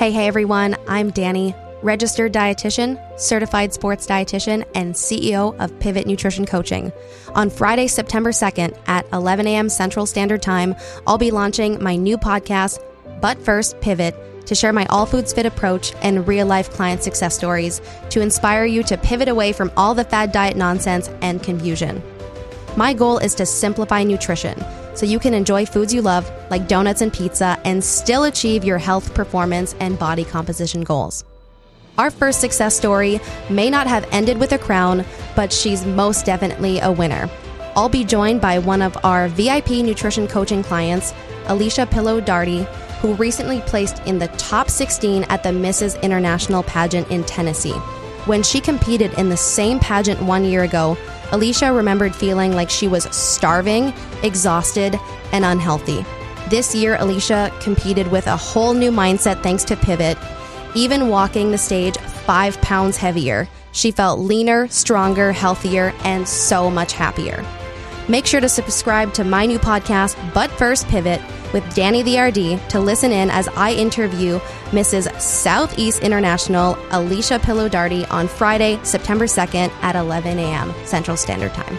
Hey, hey everyone, I'm Dani, registered dietitian, certified sports dietitian, and CEO of Pivot Nutrition Coaching. On Friday, September 2nd at 11 a.m. Central Standard Time, I'll be launching my new podcast, But First Pivot, to share my all foods fit approach and real life client success stories to inspire you to pivot away from all the fad diet nonsense and confusion. My goal is to simplify nutrition so you can enjoy foods you love, like donuts and pizza, and still achieve your health, performance, and body composition goals. Our first success story may not have ended with a crown, but she's most definitely a winner. I'll be joined by one of our VIP nutrition coaching clients, Elisha Pillow Daugherty, who recently placed in the top 16 at the Mrs. International pageant in Tennessee. When she competed in the same pageant one year ago, Elisha remembered feeling like she was starving, exhausted, and unhealthy. This year, Elisha competed with a whole new mindset thanks to Pivot. Even walking the stage five pounds heavier, she felt leaner, stronger, healthier, and so much happier. Make sure to subscribe to my new podcast, But First Pivot, with Dani the RD to listen in as I interview Mrs. Southeast International Elisha Pillow Daugherty on Friday, September 2nd at 11 a.m. Central Standard Time.